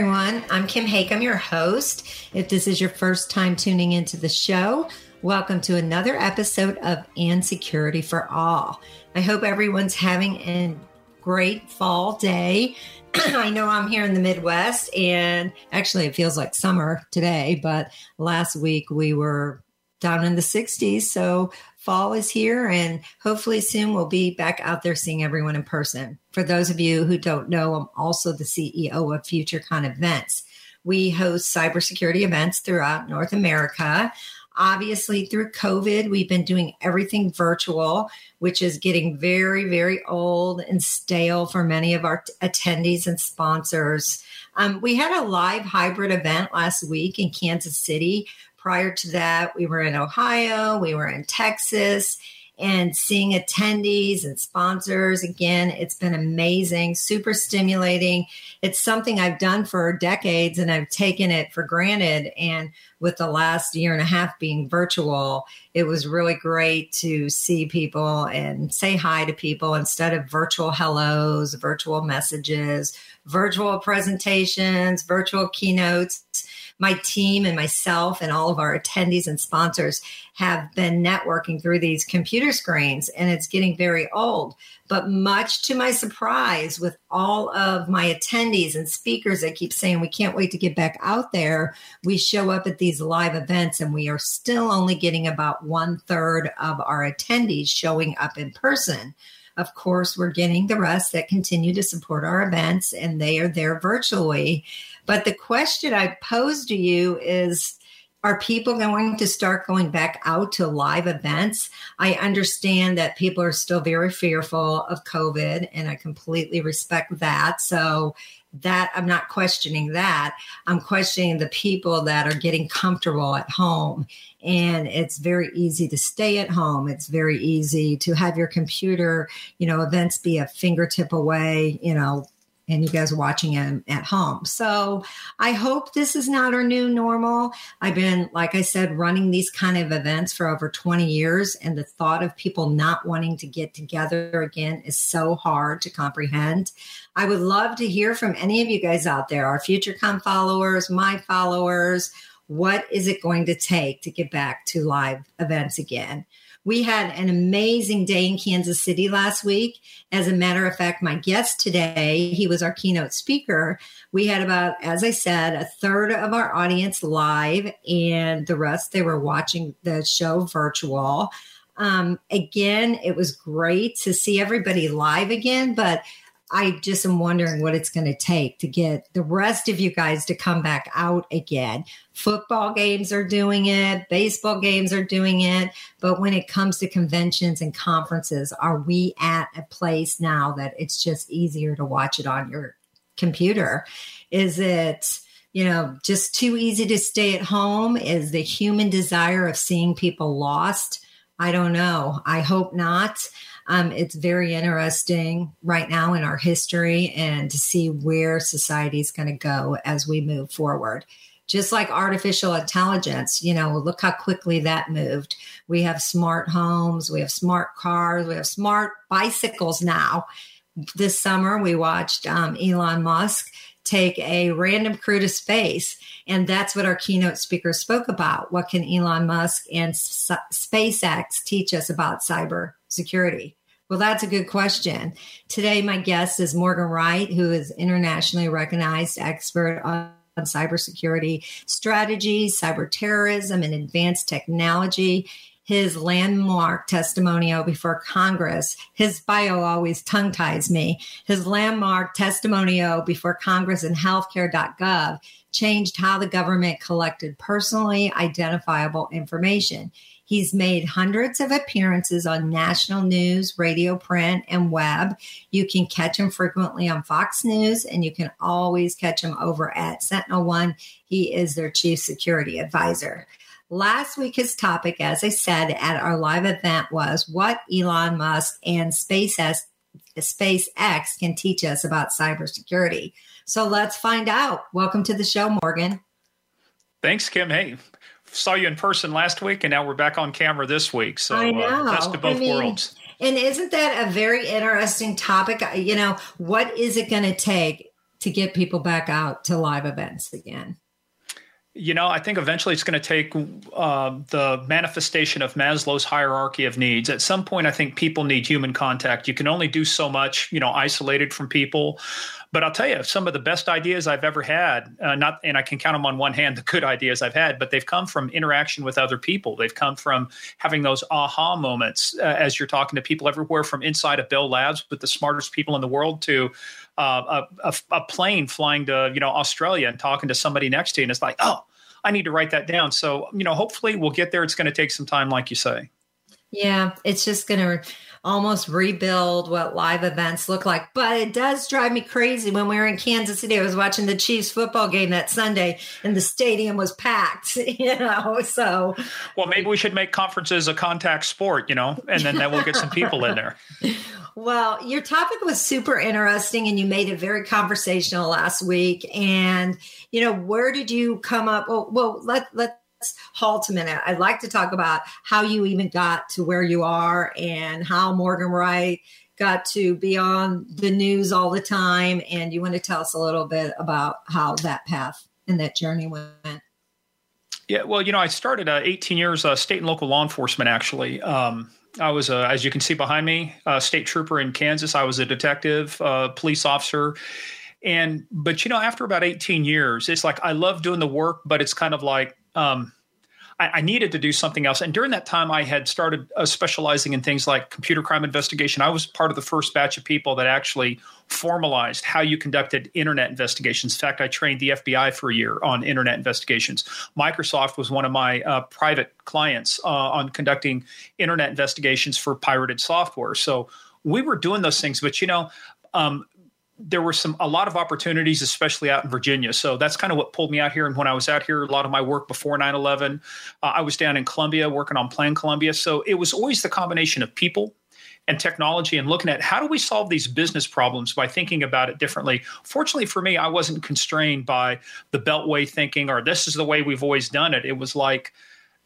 Everyone. I'm Kim Hakim. I'm your host. If this is your first time tuning into the show, welcome to another episode of And Security for All. I hope everyone's having a great fall day. I know I'm here in the Midwest, and actually, it feels like summer today, but last week we were down in the 60s. So fall is here, and hopefully soon we'll be back out there seeing everyone in person. For those of you who don't know, I'm also the CEO of FutureCon Events. We host cybersecurity events throughout North America. Obviously, through COVID, we've been doing everything virtual, which is getting very, very old and stale for many of our attendees and sponsors. Um, we had a live hybrid event last week in Kansas City Prior to that, we were in Ohio, we were in Texas, and seeing attendees and sponsors again it's been amazing super stimulating. It's something i've done for decades and i've taken it for granted and with the last year and a half being virtual it was really great to see people and say hi to people instead of virtual hellos virtual messages virtual presentations virtual keynotes my team and myself and all of our attendees and sponsors have been networking through these computer screens and it's getting very old. But much to my surprise, with all of my attendees and speakers that keep saying we can't wait to get back out there, we show up at these live events and we are still only getting about one third of our attendees showing up in person. Of course, we're getting the rest that continue to support our events and they are there virtually. But the question I pose to you is are people going to start going back out to live events? I understand that people are still very fearful of COVID, and I completely respect that. So, that I'm not questioning that. I'm questioning the people that are getting comfortable at home. And it's very easy to stay at home. It's very easy to have your computer, you know, events be a fingertip away, you know, and you guys watching it at home. So I hope this is not our new normal. I've been, like I said, running these kind of events for over 20 years, and the thought of people not wanting to get together again is so hard to comprehend. I would love to hear from any of you guys out there, our FutureCon followers, my followers. What is it going to take to get back to live events again? We had an amazing day in Kansas City last week. As a matter of fact, my guest today, he was our keynote speaker. We had about, as I said, a third of our audience live, and the rest they were watching the show virtual. Um, again, it was great to see everybody live again, but I just am wondering what it's going to take to get the rest of you guys to come back out again. Football games are doing it, baseball games are doing it. But when it comes to conventions and conferences, are we at a place now that it's just easier to watch it on your computer? Is it, you know, just too easy to stay at home? Is the human desire of seeing people lost? I don't know. I hope not. Um, it's very interesting right now in our history and to see where society is going to go as we move forward. Just like artificial intelligence, you know, look how quickly that moved. We have smart homes, we have smart cars, we have smart bicycles now. This summer, we watched um, Elon Musk take a random crew to space. And that's what our keynote speaker spoke about. What can Elon Musk and S- SpaceX teach us about cyber security? Well, that's a good question. Today, my guest is Morgan Wright, who is internationally recognized expert on cybersecurity strategy, cyber terrorism, and advanced technology. His landmark testimonial before Congress, his bio always tongue ties me. His landmark testimonial before Congress and healthcare.gov changed how the government collected personally identifiable information. He's made hundreds of appearances on national news, radio, print, and web. You can catch him frequently on Fox News, and you can always catch him over at Sentinel One. He is their chief security advisor. Last week, his topic, as I said at our live event, was what Elon Musk and SpaceX, can teach us about cybersecurity. So let's find out. Welcome to the show, Morgan. Thanks, Kim. Hey, saw you in person last week, and now we're back on camera this week. So I uh, know. Uh, best of both I mean, worlds. And isn't that a very interesting topic? You know, what is it going to take to get people back out to live events again? You know, I think eventually it's going to take uh, the manifestation of Maslow's hierarchy of needs. At some point, I think people need human contact. You can only do so much, you know, isolated from people. But I'll tell you, some of the best ideas I've ever had, uh, not, and I can count them on one hand, the good ideas I've had, but they've come from interaction with other people. They've come from having those aha moments uh, as you're talking to people everywhere from inside of Bell Labs with the smartest people in the world to uh, a, a, a, plane flying to you know Australia and talking to somebody next to you, and it's like, oh, I need to write that down. So you know, hopefully we'll get there. It's going to take some time, like you say. Yeah, it's just going to almost rebuild what live events look like. But it does drive me crazy when we were in Kansas City. I was watching the Chiefs football game that Sunday and the stadium was packed, you know. So Well, maybe we should make conferences a contact sport, you know, and then that will get some people in there. Well, your topic was super interesting and you made it very conversational last week. And, you know, where did you come up? Well, well let, let, halt a minute. I'd like to talk about how you even got to where you are and how Morgan Wright got to be on the news all the time. And you want to tell us a little bit about how that path and that journey went. Yeah, well, you know, I started uh, 18 years uh, state and local law enforcement. Actually, um, I was, uh, as you can see behind me, a state trooper in Kansas. I was a detective, uh, police officer, and but you know, after about 18 years, it's like I love doing the work, but it's kind of like um, I, needed to do something else. And during that time, I had started uh, specializing in things like computer crime investigation. I was part of the first batch of people that actually formalized how you conducted internet investigations. In fact, I trained the FBI for a year on internet investigations. Microsoft was one of my uh, private clients uh, on conducting internet investigations for pirated software. So we were doing those things, but you know, um, there were some a lot of opportunities especially out in virginia. So that's kind of what pulled me out here. And when i was out here a lot of my work before 9-11 uh, i was down in Colombia working on plan Colombia. So it was always the combination of people and technology and looking at how do we solve these business problems by thinking about it differently. Fortunately for me i wasn't constrained by the beltway thinking or this is the way we've always done it. It was like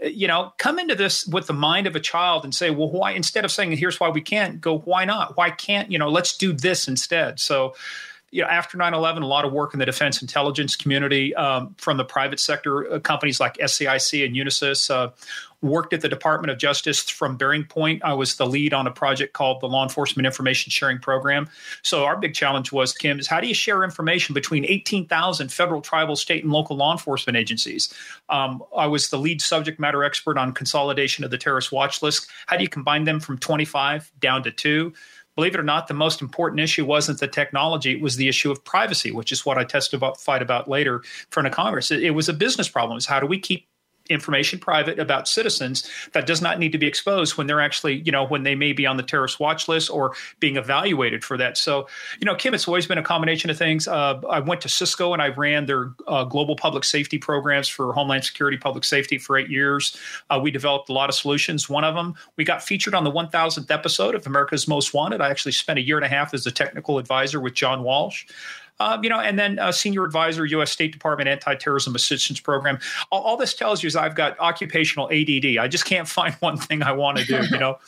you know, come into this with the mind of a child and say, well, why, instead of saying, here's why we can't, go, why not? Why can't, you know, let's do this instead. So, you know, after 9-11, a lot of work in the defense intelligence community um, from the private sector, uh, companies like SAIC and Unisys, uh, worked at the Department of Justice from Bearing Point. I was the lead on a project called the Law Enforcement Information Sharing Program. So our big challenge was, Kim, is how do you share information between 18,000 federal, tribal, state, and local law enforcement agencies? Um, I was the lead subject matter expert on consolidation of the terrorist watch list. How do you combine them from 25 down to two? believe it or not, the most important issue wasn't the technology; it was the issue of privacy, which is what I testified about later in front of Congress. It, it was a business problem: is how do we keep information private about citizens that does not need to be exposed when they're actually, you know, when they may be on the terrorist watch list or being evaluated for that. So, you know, Kim, it's always been a combination of things. Uh, I went to Cisco and I ran their uh, global public safety programs for Homeland Security, public safety for eight years. Uh, we developed a lot of solutions. One of them, we got featured on the 1000th episode of America's Most Wanted. I actually spent a year and a half as a technical advisor with John Walsh. Um, you know, and then a senior advisor, U.S. State Department Anti-Terrorism Assistance Program. All, all this tells you is I've got occupational ADD. I just can't find one thing I want to do. You know,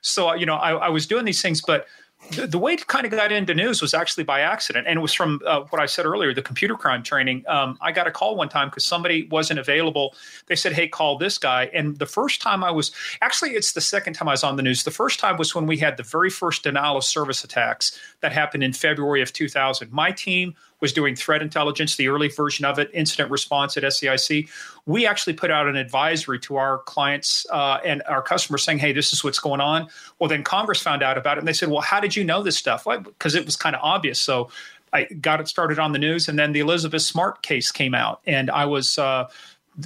so you know, I, I was doing these things, but the, the, way it kind of got into news was actually by accident, and it was from uh, what I said earlier, the computer crime training. Um, I got a call one time because somebody wasn't available. They said, "Hey, call this guy." And the first time I was actually, it's the second time I was on the news. The first time was when we had the very first denial of service attacks that happened in February of 2000. My team was doing threat intelligence, the early version of it, incident response at SAIC. We actually put out an advisory to our clients uh, and our customers saying, hey, this is what's going on. Well, then Congress found out about it and they said, well, how did you know this stuff? Because it was kind of obvious. So I got it started on the news, and then the Elizabeth Smart case came out, and I was. Uh,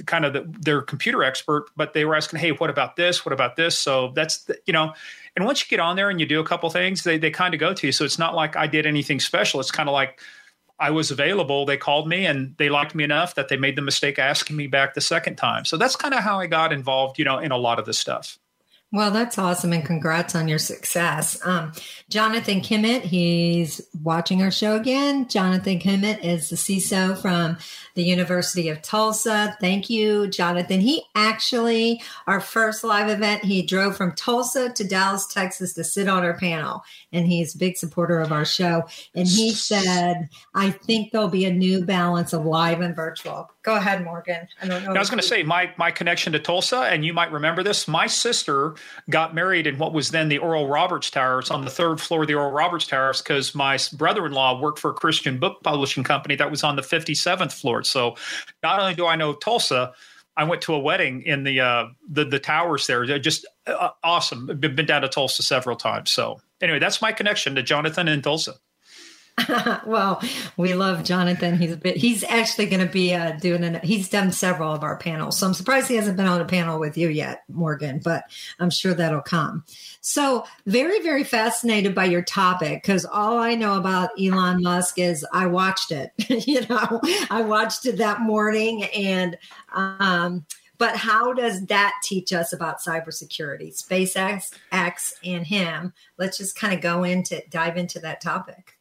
kind of the, their computer expert, but they were asking, "Hey, what about this? What about this?" So that's the, you know, and once you get on there and you do a couple things, they they kind of go to you. So it's not like I did anything special. It's kind of like I was available. They called me and they liked me enough that they made the mistake asking me back the second time. So that's kind of how I got involved, you know, in a lot of this stuff. Well, that's awesome, and congrats on your success. Um, Jonathan Kimmitt, he's watching our show again. Jonathan Kimmitt is the CISO from the University of Tulsa. Thank you, Jonathan. He actually, our first live event, he drove from Tulsa to Dallas, Texas to sit on our panel, and he's a big supporter of our show. And he said, I think there'll be a new balance of live and virtual. Go ahead, Morgan. I don't know. I was going to say my my connection to Tulsa, and you might remember this. My sister got married in what was then the Oral Roberts Towers on the third floor of the Oral Roberts Towers because my brother-in-law worked for a Christian book publishing company that was on the 57th floor. So not only do I know Tulsa, I went to a wedding in the uh, the, the towers there. They're just uh, awesome. Been, been down to Tulsa several times. So anyway, that's my connection to Jonathan and Tulsa. well, we love Jonathan. He's a bit, he's actually going to be uh, doing an, he's done several of our panels. So I'm surprised he hasn't been on a panel with you yet, Morgan, but I'm sure that'll come. So very, very fascinated by your topic because all I know about Elon Musk is I watched it, you know, I watched it that morning and, um, but how does that teach us about cybersecurity? SpaceX, X, and him. Let's just kind of go into dive into that topic.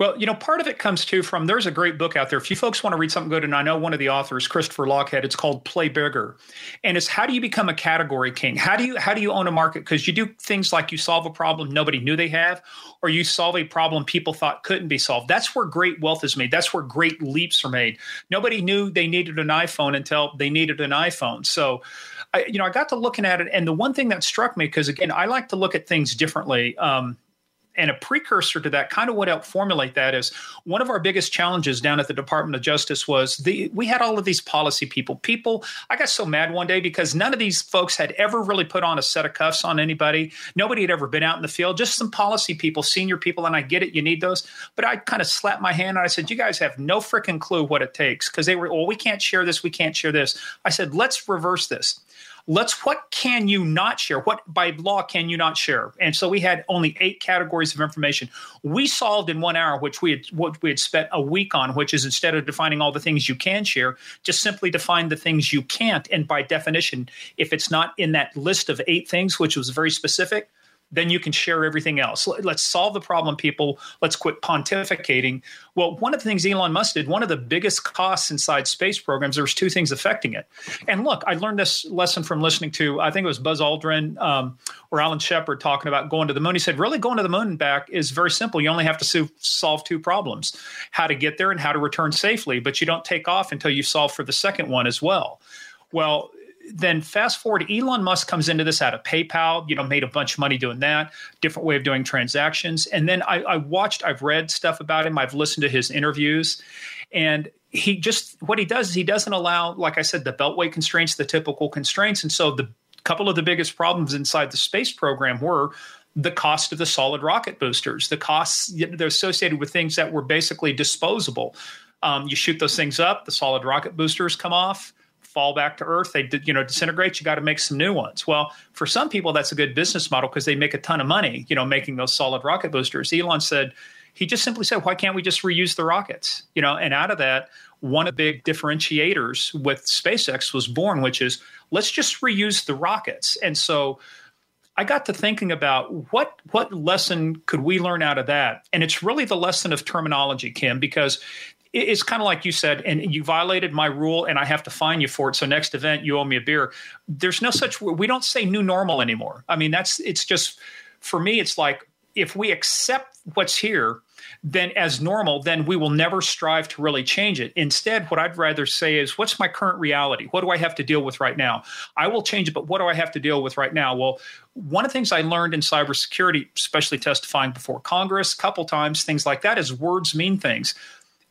Well, you know, part of it comes too from there's a great book out there. If you folks want to read something good, and I know one of the authors, Christopher Lochhead, it's called Play Bigger. And it's how do you become a category king? How do you how do you own a market? Because you do things like you solve a problem nobody knew they have, or you solve a problem people thought couldn't be solved. That's where great wealth is made. That's where great leaps are made. Nobody knew they needed an iPhone until they needed an iPhone. So I, you know, I got to looking at it, and the one thing that struck me, because again, I like to look at things differently. Um, and a precursor to that, kind of what helped formulate that is one of our biggest challenges down at the Department of Justice was the we had all of these policy people. People, I got so mad one day because none of these folks had ever really put on a set of cuffs on anybody. Nobody had ever been out in the field. Just some policy people, senior people, and I get it, you need those. But I kind of slapped my hand and I said, "You guys have no freaking clue what it takes." Because they were, well, we can't share this, we can't share this. I said, "Let's reverse this." Let's what can you not share? What by law can you not share? And so we had only eight categories of information. We solved in one hour which we had what we had spent a week on which is instead of defining all the things you can share just simply define the things you can't. And by definition if it's not in that list of eight things which was very specific then you can share everything else. Let's solve the problem, people. Let's quit pontificating. Well, one of the things Elon Musk did, one of the biggest costs inside space programs, there was two things affecting it. And look, I learned this lesson from listening to, I think it was Buzz Aldrin um, or Alan Shepard talking about going to the moon. He said, really going to the moon and back is very simple. You only have to solve two problems, how to get there and how to return safely, but you don't take off until you solve for the second one as well. Well, then fast forward, Elon Musk comes into this out of PayPal, you know, made a bunch of money doing that, different way of doing transactions. And then I, I watched, I've read stuff about him, I've listened to his interviews, and he just what he does is he doesn't allow, like I said, the beltway constraints, the typical constraints. And so the couple of the biggest problems inside the space program were the cost of the solid rocket boosters, the costs they're associated with things that were basically disposable. Um, you shoot those things up, the solid rocket boosters come off fall back to earth. They you know disintegrate. You got to make some new ones. Well, for some people, that's a good business model because they make a ton of money. You know, making those solid rocket boosters. Elon said he just simply said, why can't we just reuse the rockets? You know, and out of that, one of the big differentiators with SpaceX was born, which is let's just reuse the rockets. And so I got to thinking about what what lesson could we learn out of that? And it's really the lesson of terminology, Kim, because it's kind of like you said, and you violated my rule, and I have to fine you for it. So next event, you owe me a beer. There's no such. We don't say new normal anymore. I mean, that's it's just for me. It's like if we accept what's here, then as normal, then we will never strive to really change it. Instead, what I'd rather say is, what's my current reality? What do I have to deal with right now? I will change it, but what do I have to deal with right now? Well, one of the things I learned in cybersecurity, especially testifying before Congress a couple times, things like that, is words mean things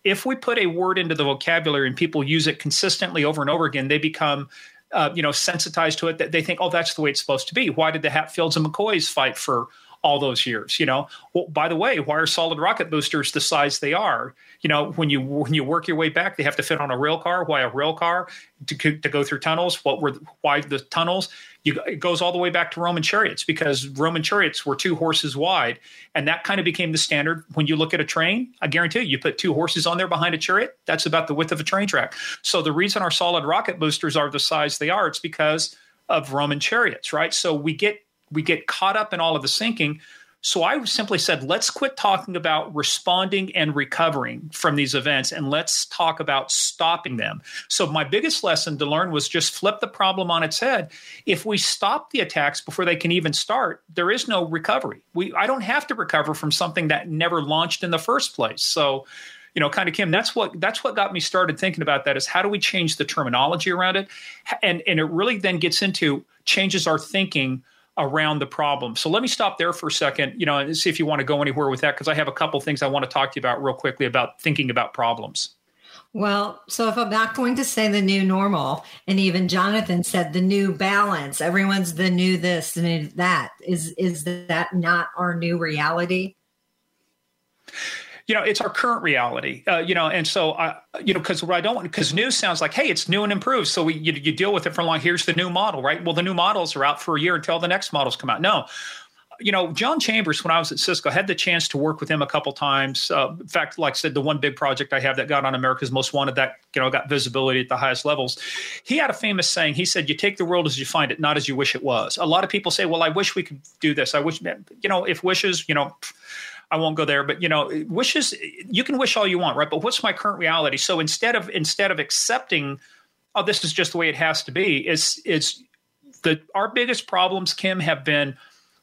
if we put a word into the vocabulary and people use it consistently over and over again, they become uh, you know sensitized to it that they think oh that's the way it's supposed to be why did the hatfields and mccoys fight for all those years. You know, well, by the way, why are solid rocket boosters the size they are? You know, when you when you work your way back, they have to fit on a rail car. Why a rail car to, to go through tunnels? What were why the tunnels? You, it goes all the way back to Roman chariots because Roman chariots were two horses wide, and that kind of became the standard. When you look at a train, I guarantee you, you put two horses on there behind a chariot. That's about the width of a train track. So the reason our solid rocket boosters are the size they are, it's because of Roman chariots, right? So we get we get caught up in all of the sinking so I simply said, let's quit talking about responding and recovering from these events and let's talk about stopping them. So my biggest lesson to learn was just flip the problem on its head. If we stop the attacks before they can even start, there is no recovery. We I don't have to recover from something that never launched in the first place. So you know kind of kim that's what that's what got me started thinking about that is how do we change the terminology around it and and it really then gets into changes our thinking around the problem. So let me stop there for a second, you know, and see if you want to go anywhere with that because I have a couple things I want to talk to you about real quickly about thinking about problems. Well, so if I'm not going to say the new normal, and even Jonathan said the new balance, everyone's the new this and that. Is is that not our new reality? You know, it's our current reality, uh, you know, and so I, you know, because what I don't want, because new sounds like, hey, it's new and improved, so we you, you deal with it for a long. Here's the new model, right? Well, the new models are out for a year until the next models come out. No, you know, John Chambers, when I was at Cisco, I had the chance to work with him a couple times. Uh, in fact, like I said, the one big project I have that got on America's Most Wanted that you know got visibility at the highest levels. He had a famous saying. He said, "You take the world as you find it, not as you wish it was." A lot of people say, "Well, I wish we could do this. I wish," you know, if wishes, you know. I won't go there, but you know, wishes you can wish all you want, right? But what's my current reality? So instead of instead of accepting, oh, this is just the way it has to be, is is the our biggest problems, Kim, have been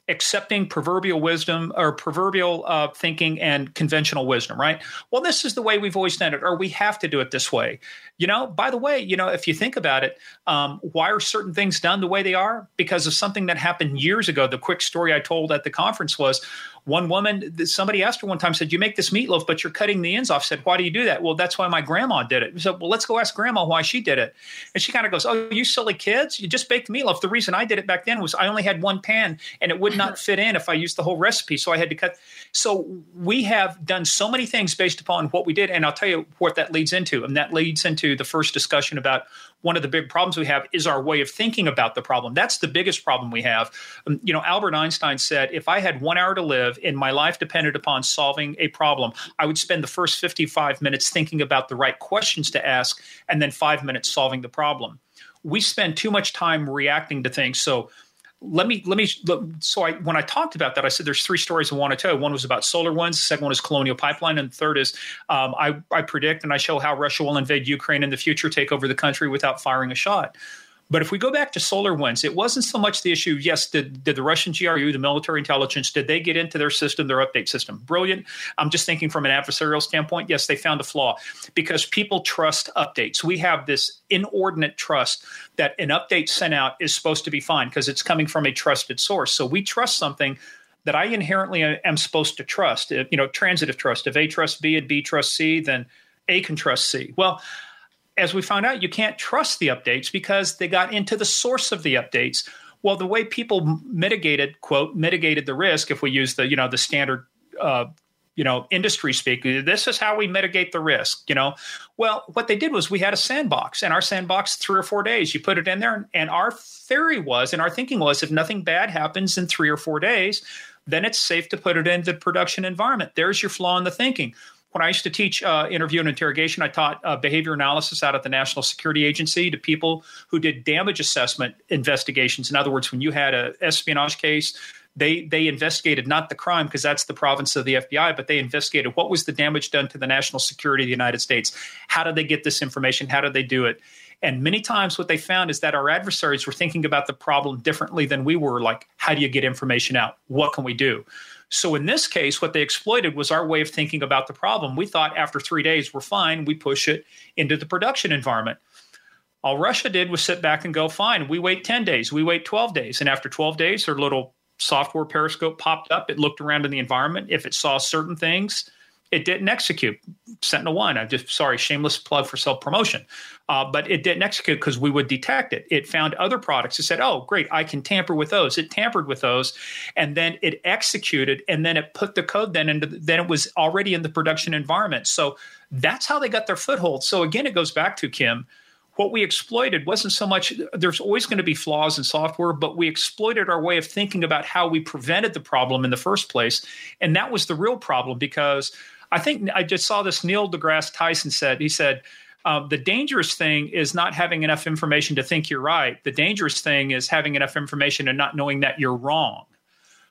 accepting proverbial wisdom or proverbial uh, thinking and conventional wisdom, right? Well, this is the way we've always done it, or we have to do it this way. You know, by the way, you know, if you think about it, um, why are certain things done the way they are? Because of something that happened years ago. The quick story I told at the conference was one woman, somebody asked her one time, said, You make this meatloaf, but you're cutting the ends off. Said, Why do you do that? Well, that's why my grandma did it. We said, Well, let's go ask grandma why she did it. And she kind of goes, Oh, you silly kids, you just baked the meatloaf. The reason I did it back then was I only had one pan and it would not fit in if I used the whole recipe. So I had to cut. So we have done so many things based upon what we did. And I'll tell you what that leads into. And that leads into the first discussion about one of the big problems we have is our way of thinking about the problem. That's the biggest problem we have. Um, you know, Albert Einstein said, if I had one hour to live and my life depended upon solving a problem, I would spend the first 55 minutes thinking about the right questions to ask and then five minutes solving the problem. We spend too much time reacting to things. So, let me let me so I when I talked about that, I said there's three stories I want to tell. One was about SolarWinds, the second one is Colonial Pipeline, and the third is um, I, I predict and I show how Russia will invade Ukraine in the future, take over the country without firing a shot. But if we go back to solar SolarWinds, it wasn't so much the issue. Yes, did, did the Russian GRU, the military intelligence, did they get into their system, their update system? Brilliant. I'm just thinking from an adversarial standpoint. Yes, they found a flaw because people trust updates. We have this inordinate trust that an update sent out is supposed to be fine because it's coming from a trusted source. So we trust something that I inherently am supposed to trust. You know, transitive trust. If A trusts B and B trusts C, then A can trust C. Well, as we found out, you can't trust the updates because they got into the source of the updates. Well, the way people mitigated, quote, mitigated the risk, if we use the, you know, the standard, uh, you know, industry speak, this is how we mitigate the risk, you know. Well, what they did was we had a sandbox, and our sandbox, three or four days, you put it in there, and our theory was, and our thinking was, if nothing bad happens in three or four days, then it's safe to put it into the production environment. There's your flaw in the thinking when I used to teach uh, interview and interrogation, I taught uh, behavior analysis out at the National Security Agency to people who did damage assessment investigations. In other words, when you had a espionage case, they they investigated not the crime because that's the province of the FBI, but they investigated what was the damage done to the national security of the United States. How did they get this information? How did they do it? And many times, what they found is that our adversaries were thinking about the problem differently than we were. Like, how do you get information out? What can we do? So in this case, what they exploited was our way of thinking about the problem. We thought after three days, we're fine. We push it into the production environment. All Russia did was sit back and go, fine, we wait 10 days, we wait 12 days. And after 12 days, their little software periscope popped up. It looked around in the environment. If it saw certain things, it didn't execute. Sentinel One, I'm just sorry, shameless plug for self promotion, uh, but it didn't execute because we would detect it. It found other products. It said, "Oh, great, I can tamper with those." It tampered with those, and then it executed, and then it put the code then into. Then it was already in the production environment. So that's how they got their foothold. So again, it goes back to Kim what we exploited wasn't so much there's always going to be flaws in software but we exploited our way of thinking about how we prevented the problem in the first place and that was the real problem because i think i just saw this neil degrasse tyson said he said um, the dangerous thing is not having enough information to think you're right the dangerous thing is having enough information and not knowing that you're wrong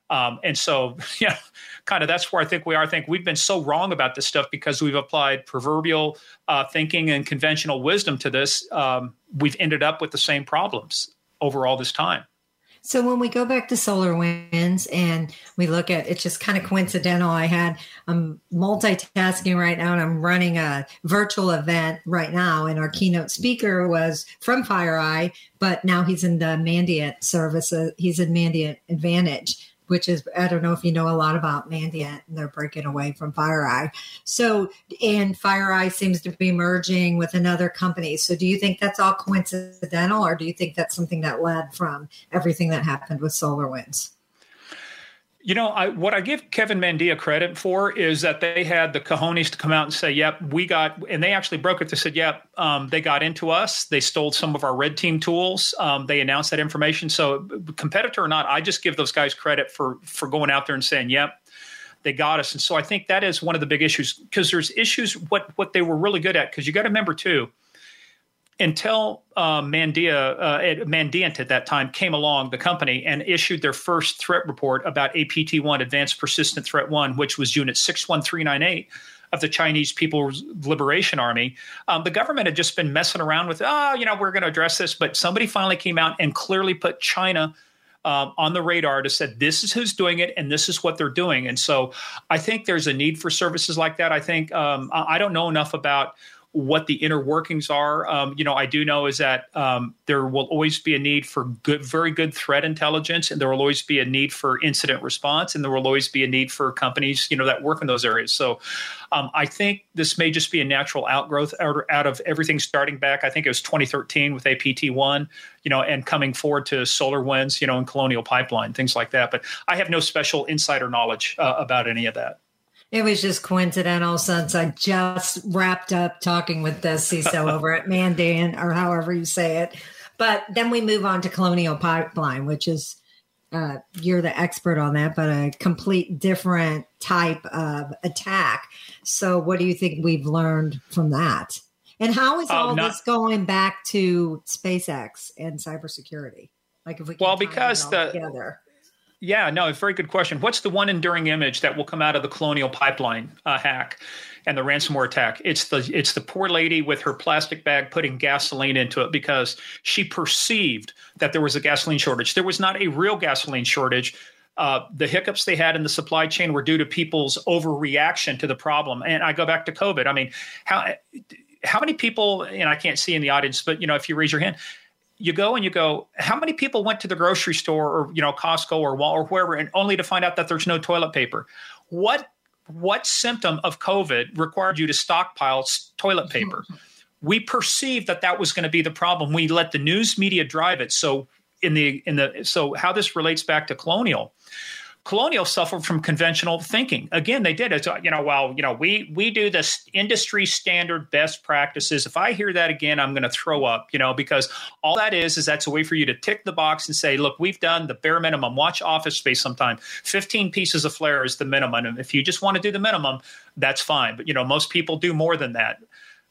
um, and so, yeah, kind of that's where I think we are. I think we've been so wrong about this stuff because we've applied proverbial uh, thinking and conventional wisdom to this. Um, we've ended up with the same problems over all this time. So when we go back to solar winds and we look at it's just kind of coincidental. I had I'm multitasking right now and I'm running a virtual event right now and our keynote speaker was from FireEye, but now he's in the Mandiant services. He's in Mandiant Advantage which is I don't know if you know a lot about Mandiant and they're breaking away from FireEye. So and FireEye seems to be merging with another company. So do you think that's all coincidental or do you think that's something that led from everything that happened with SolarWinds? You know, I, what I give Kevin Mandia credit for is that they had the cojones to come out and say, "Yep, we got," and they actually broke it. They said, "Yep, um, they got into us. They stole some of our red team tools. Um, they announced that information." So, competitor or not, I just give those guys credit for for going out there and saying, "Yep, they got us." And so, I think that is one of the big issues because there's issues what what they were really good at because you got to remember too until uh, Mandia, uh, Mandiant at that time came along, the company, and issued their first threat report about APT1, Advanced Persistent Threat 1, which was Unit 61398 of the Chinese People's Liberation Army. Um, the government had just been messing around with, oh, you know, we're going to address this. But somebody finally came out and clearly put China um, on the radar to said this is who's doing it and this is what they're doing. And so I think there's a need for services like that. I think um, I don't know enough about what the inner workings are. Um, you know, I do know is that um, there will always be a need for good, very good threat intelligence, and there will always be a need for incident response, and there will always be a need for companies, you know, that work in those areas. So, um, I think this may just be a natural outgrowth out, out, of everything starting back. I think it was 2013 with APT one, you know, and coming forward to SolarWinds, you know, and Colonial Pipeline, things like that. But I have no special insider knowledge uh, about any of that. It was just coincidental since I just wrapped up talking with the CISO over at Mandan or however you say it. But then we move on to Colonial Pipeline, which is uh, you're the expert on that, but a complete different type of attack. So, what do you think we've learned from that? And how is all not, this going back to SpaceX and cybersecurity? Like, if we well, because the together. Yeah, no, a very good question. What's the one enduring image that will come out of the Colonial Pipeline uh, hack and the ransomware attack? It's the it's the poor lady with her plastic bag putting gasoline into it because she perceived that there was a gasoline shortage. There was not a real gasoline shortage. Uh, the hiccups they had in the supply chain were due to people's overreaction to the problem. And I go back to COVID. I mean, how how many people? And I can't see in the audience, but you know, if you raise your hand, you go and you go, how many people went to the grocery store or you know Costco or Wal or wherever, and only to find out that there's no toilet paper? What what symptom of COVID required you to stockpile toilet paper? Mm-hmm. we perceived that that was going to be the problem. We let the news media drive it. So in the in the so how this relates back to colonial Colonial suffered from conventional thinking. Again, they did it. You know, well, you know, we we do this industry standard best practices. If I hear that again, I'm going to throw up. You know, because all that is is that's a way for you to tick the box and say, look, we've done the bare minimum. Watch Office Space sometime. 15 pieces of flair is the minimum. And if you just want to do the minimum, that's fine. But you know, most people do more than that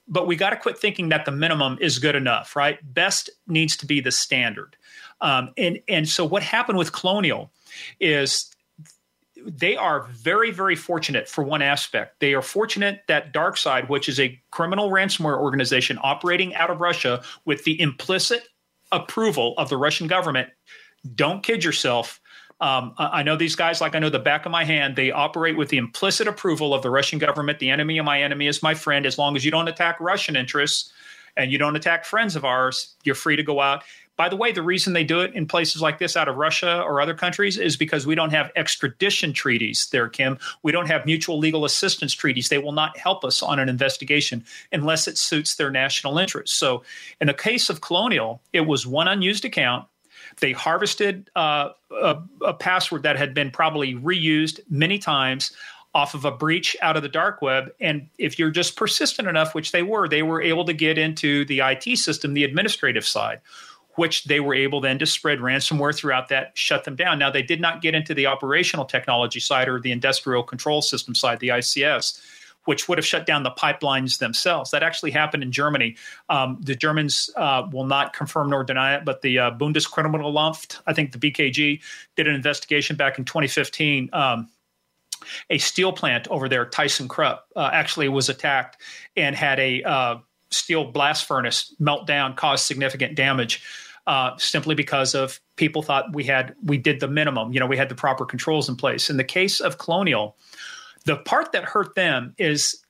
but we got to quit thinking that the minimum is good enough, right? Best needs to be the standard. Um, and and so what happened with Colonial is they are very, very fortunate for one aspect. They are fortunate that DarkSide, which is a criminal ransomware organization operating out of Russia with the implicit approval of the Russian government, don't kid yourself. Um, I know these guys like I know the back of my hand. They operate with the implicit approval of the Russian government. The enemy of my enemy is my friend. As long as you don't attack Russian interests and you don't attack friends of ours, you're free to go out. By the way, the reason they do it in places like this out of Russia or other countries is because we don't have extradition treaties there, Kim. We don't have mutual legal assistance treaties. They will not help us on an investigation unless it suits their national interests. So, in the case of Colonial, it was one unused account. They harvested uh, a, a password that had been probably reused many times off of a breach out of the dark web. And if you're just persistent enough, which they were, they were able to get into the IT system, the administrative side, which they were able then to spread ransomware throughout that, shut them down. Now, they did not get into the operational technology side or the industrial control system side, the ICS. Which would have shut down the pipelines themselves. That actually happened in Germany. Um, the Germans uh, will not confirm nor deny it, but the uh, Bundeskriminalamt, I think the BKG, did an investigation back in 2015. Um, a steel plant over there, ThyssenKrupp, uh, actually was attacked and had a uh, steel blast furnace melt down, caused significant damage. Uh, simply because of people thought we had we did the minimum, you know, we had the proper controls in place. In the case of Colonial, the part that hurt them is,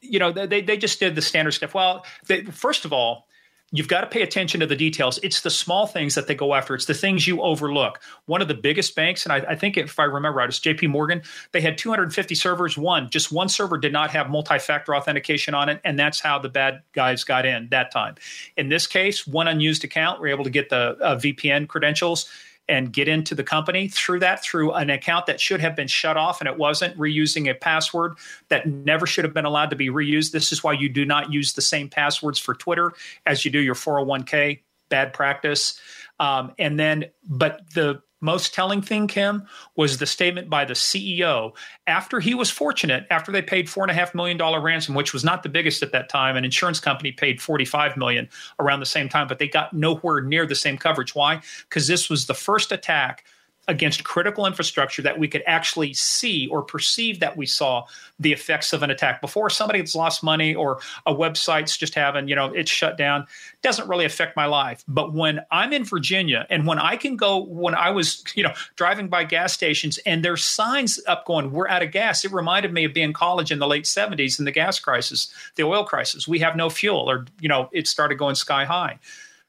you know, they they just did the standard stuff. Well, they, first of all, you've got to pay attention to the details. It's the small things that they go after. It's the things you overlook. One of the biggest banks, and I, I think if I remember right, it's JP Morgan. They had 250 servers. One, just one server did not have multi-factor authentication on it, and that's how the bad guys got in that time. In this case, one unused account, we're able to get the uh, VPN credentials and get into the company through that through an account that should have been shut off and it wasn't reusing a password that never should have been allowed to be reused. This is why you do not use the same passwords for twitter as you do your 401k bad practice. Um, and then but the most telling thing, Kim, was the statement by the CEO after he was fortunate, after they paid four and a half million dollar ransom, which was not the biggest at that time. An insurance company paid 45 million around the same time, but they got nowhere near the same coverage. Why? Because this was the first attack against critical infrastructure that we could actually see or perceive that we saw the effects of an attack before somebody that's lost money or a website's just having you know it's shut down. Doesn't really affect my life. But when i'm in virginia and when i can go when i was you know driving by gas stations and there's signs up going we're out of gas it reminded me of being college in the late 70s in the gas crisis the oil crisis. We have no fuel or you know it started going sky high.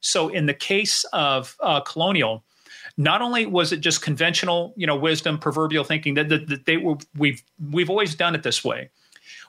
So in the case of uh, colonial not only was it just conventional, you know, wisdom, proverbial thinking that, that, that they were we've we've always done it this way.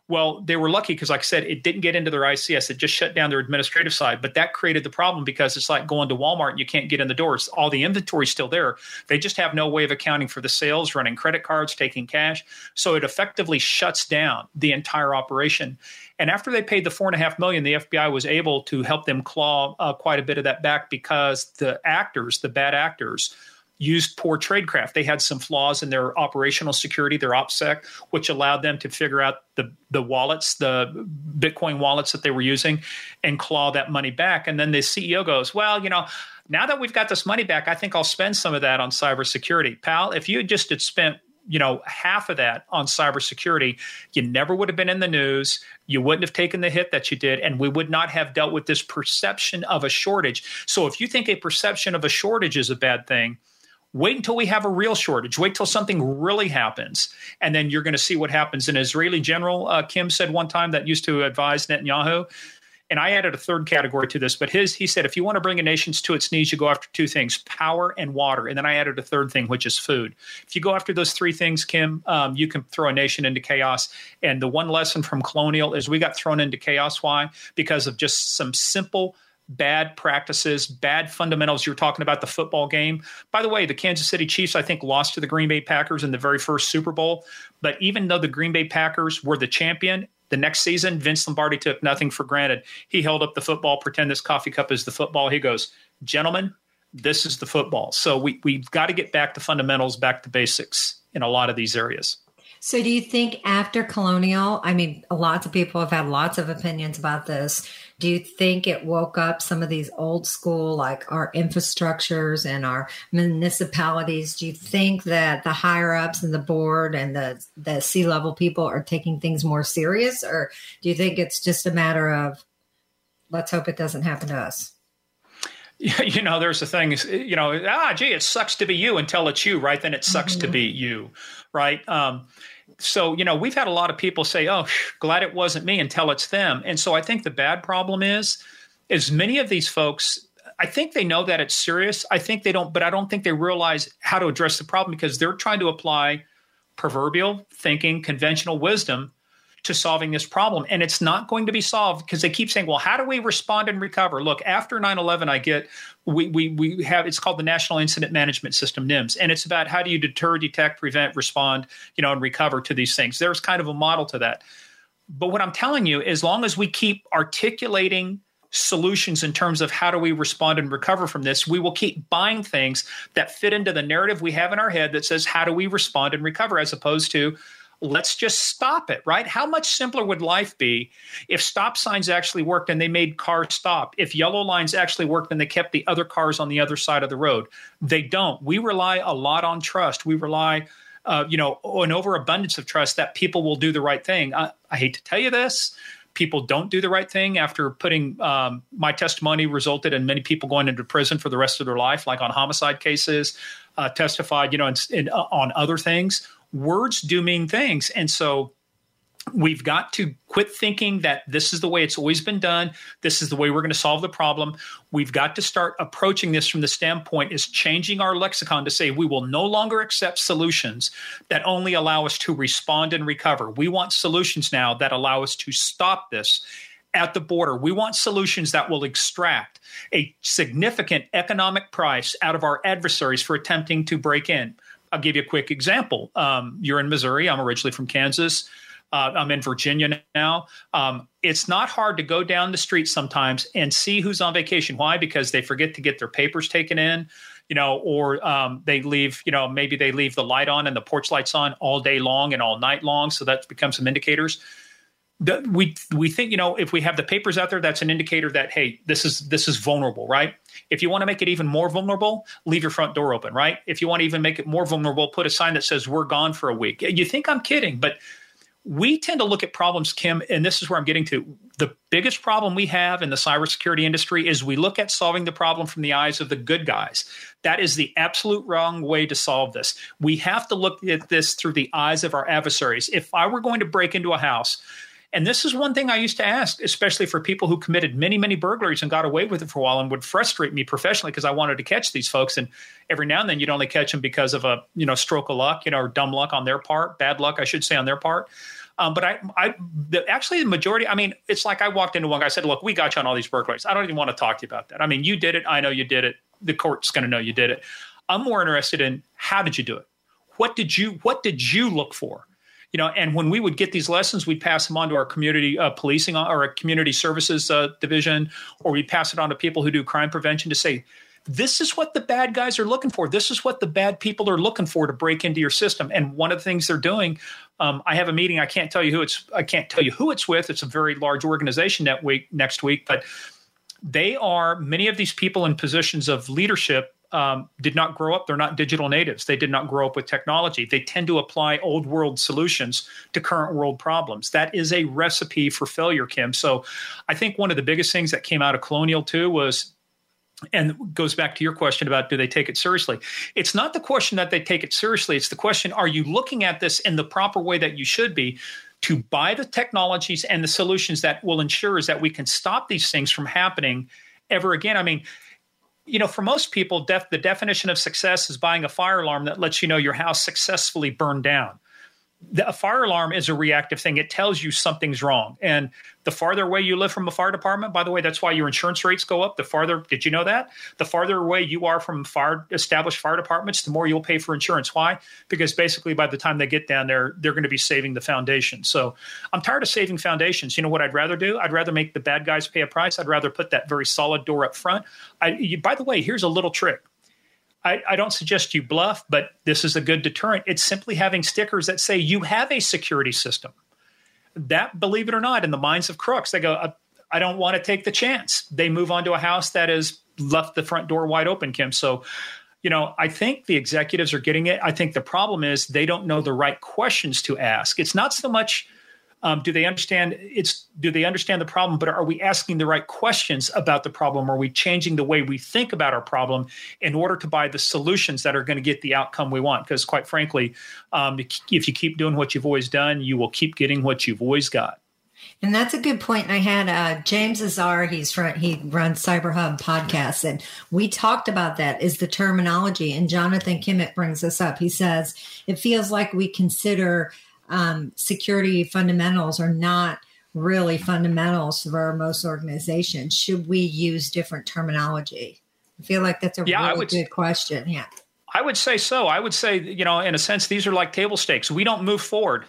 Well, they were lucky because, like I said, it didn't get into their ICS. It just shut down their administrative side. But that created the problem because it's like going to Walmart and you can't get in the doors. All the inventory is still there. They just have no way of accounting for the sales, running credit cards, taking cash. So it effectively shuts down the entire operation. And after they paid the four and a half million, the FBI was able to help them claw uh, quite a bit of that back because the actors, the bad actors, used poor tradecraft. They had some flaws in their operational security, their OPSEC, which allowed them to figure out the the wallets, the Bitcoin wallets that they were using, and claw that money back. And then the CEO goes, "Well, you know." Now that we've got this money back, I think I'll spend some of that on cybersecurity. Pal, if you had just had spent you know half of that on cybersecurity you never would have been in the news you wouldn't have taken the hit that you did and we would not have dealt with this perception of a shortage so if you think a perception of a shortage is a bad thing Wait until we have a real shortage. Wait till something really happens, and then you're going to see what happens. An Israeli general, uh, Kim, said one time that used to advise Netanyahu, and I added a third category to this. But his, he said, if you want to bring a nation to its knees, you go after two things: power and water. And then I added a third thing, which is food. If you go after those three things, Kim, um, you can throw a nation into chaos. And the one lesson from colonial is we got thrown into chaos. Why? Because of just some simple bad practices, bad fundamentals. You're talking about the football game. By the way, the Kansas City Chiefs, I think, lost to the Green Bay Packers in the very first Super Bowl. But even though the Green Bay Packers were the champion, the next season, Vince Lombardi took nothing for granted. He held up the football, pretend this coffee cup is the football. He goes, Gentlemen, this is the football. So we, we've got to get back to fundamentals, back to basics in a lot of these areas. So, do you think after colonial, I mean, lots of people have had lots of opinions about this. Do you think it woke up some of these old school, like our infrastructures and our municipalities? Do you think that the higher ups and the board and the, the C-level people are taking things more serious? Or do you think it's just a matter of let's hope it doesn't happen to us? you know, there's a thing, you know, ah, gee, it sucks to be you until it's you, right? Then it sucks mm-hmm. to be you, right? Um, so you know we've had a lot of people say oh glad it wasn't me until it's them and so i think the bad problem is is many of these folks I think they know that it's serious. I think they don't, but I don't think they realize how to address the problem because they're trying to apply proverbial thinking, conventional wisdom to solving this problem. And it's not going to be solved because they keep saying, well, how do we respond and recover? Look, after 9 11, I get, we, we, we have, it's called the National Incident Management System, NIMS. And it's about how do you deter, detect, prevent, respond, you know, and recover to these things. There's kind of a model to that. But what I'm telling you, as long as we keep articulating solutions in terms of how do we respond and recover from this, we will keep buying things that fit into the narrative we have in our head that says, how do we respond and recover, as opposed to, let's just stop it, right? How much simpler would life be if stop signs actually worked and they made cars stop? If yellow lines actually worked and they kept the other cars on the other side of the road? They don't. We rely a lot on trust. We rely, uh, you know, an overabundance of trust that people will do the right thing. I, I hate to tell you this people don't do the right thing after putting um, my testimony resulted in many people going into prison for the rest of their life, like on homicide cases, uh, testified, you know, in, in, uh, on other things. Words do mean things, and so we've got to quit thinking that this is the way it's always been done. This is the way we're going to solve the problem. We've got to start approaching this from the standpoint is changing our lexicon to say we will no longer accept solutions that only allow us to respond and recover. We want solutions now that allow us to stop this at the border. We want solutions that will extract a significant economic price out of our adversaries for attempting to break in I'll give you a quick example. Um, you're in Missouri. I'm originally from Kansas. Uh, I'm in Virginia now. Um, it's not hard to go down the street sometimes and see who's on vacation. Why? Because they forget to get their papers taken in, you know, or um, they leave, you know, maybe they leave the light on and the porch lights on all day long and all night long. So that becomes some indicators. The, we we think you know if we have the papers out there, that's an indicator that hey, this is this is vulnerable, right? If you want to make it even more vulnerable, leave your front door open, right? If you want to even make it more vulnerable, put a sign that says "We're gone for a week." You think I'm kidding, but we tend to look at problems, Kim, and this is where I'm getting to. The biggest problem we have in the cybersecurity industry is we look at solving the problem from the eyes of the good guys. That is the absolute wrong way to solve this. We have to look at this through the eyes of our adversaries. If I were going to break into a house, and this is one thing I used to ask, especially for people who committed many, many burglaries and got away with it for a while and would frustrate me professionally because I wanted to catch these folks. And every now and then you'd only catch them because of a, you know, stroke of luck, you know, or dumb luck on their part, bad luck, I should say, on their part. Um, but I, I the, actually the majority. I mean, it's like I walked into one guy said, "Look, we got you on all these burglaries. I don't even want to talk to you about that. I mean, you did it. I know you did it. The court's going to know you did it. I'm more interested in how did you do it? What did you What did you look for? You know, and when we would get these lessons, we'd pass them on to our community uh, policing or our community services uh, division, or we'd pass it on to people who do crime prevention to say, this is what the bad guys are looking for. This is what the bad people are looking for to break into your system. And one of the things they're doing, um, I have a meeting. I can't tell you who it's. I can't tell you who it's with. It's a very large organization that week next week, but they are many of these people in positions of leadership um, did not grow up. They're not digital natives. They did not grow up with technology. They tend to apply old world solutions to current world problems. That is a recipe for failure, Kim. So I think one of the biggest things that came out of Colonial too was and goes back to your question about do they take it seriously it's not the question that they take it seriously it's the question are you looking at this in the proper way that you should be to buy the technologies and the solutions that will ensure is that we can stop these things from happening ever again i mean you know for most people def- the definition of success is buying a fire alarm that lets you know your house successfully burned down the, a fire alarm is a reactive thing. It tells you something's wrong. And the farther away you live from a fire department, by the way, that's why your insurance rates go up. The farther, did you know that? The farther away you are from fire established fire departments, the more you'll pay for insurance. Why? Because basically by the time they get down there, they're going to be saving the foundation. So I'm tired of saving foundations. You know what I'd rather do? I'd rather make the bad guys pay a price. I'd rather put that very solid door up front. I, you, by the way, here's a little trick I, I, don't suggest you bluff, but this is a good deterrent. It's simply having stickers that say you have a security system. That, believe it or not, in the minds of crooks, they go, I, I don't want to take the chance. They move on to a house that has left the front door wide open, Kim. So, you know, I think the executives are getting it. I think the problem is they don't know the right questions to ask. It's not so much – um, do they understand it's do they understand the problem but are we asking the right questions about the problem are we changing the way we think about our problem in order to buy the solutions that are going to get the outcome we want because quite frankly um, if you keep doing what you've always done you will keep getting what you've always got And that's a good point. I had uh, James Azar. He's front. He runs Cyber Hub podcasts, and we talked about that. Is the terminology? And Jonathan Kimmitt brings this up. He says it feels like we consider um, security fundamentals are not really fundamentals for most organizations. Should we use different terminology? I feel like that's a yeah, really would, good question. Yeah. I would say so. I would say, you know, in a sense, these are like table stakes. We don't move forward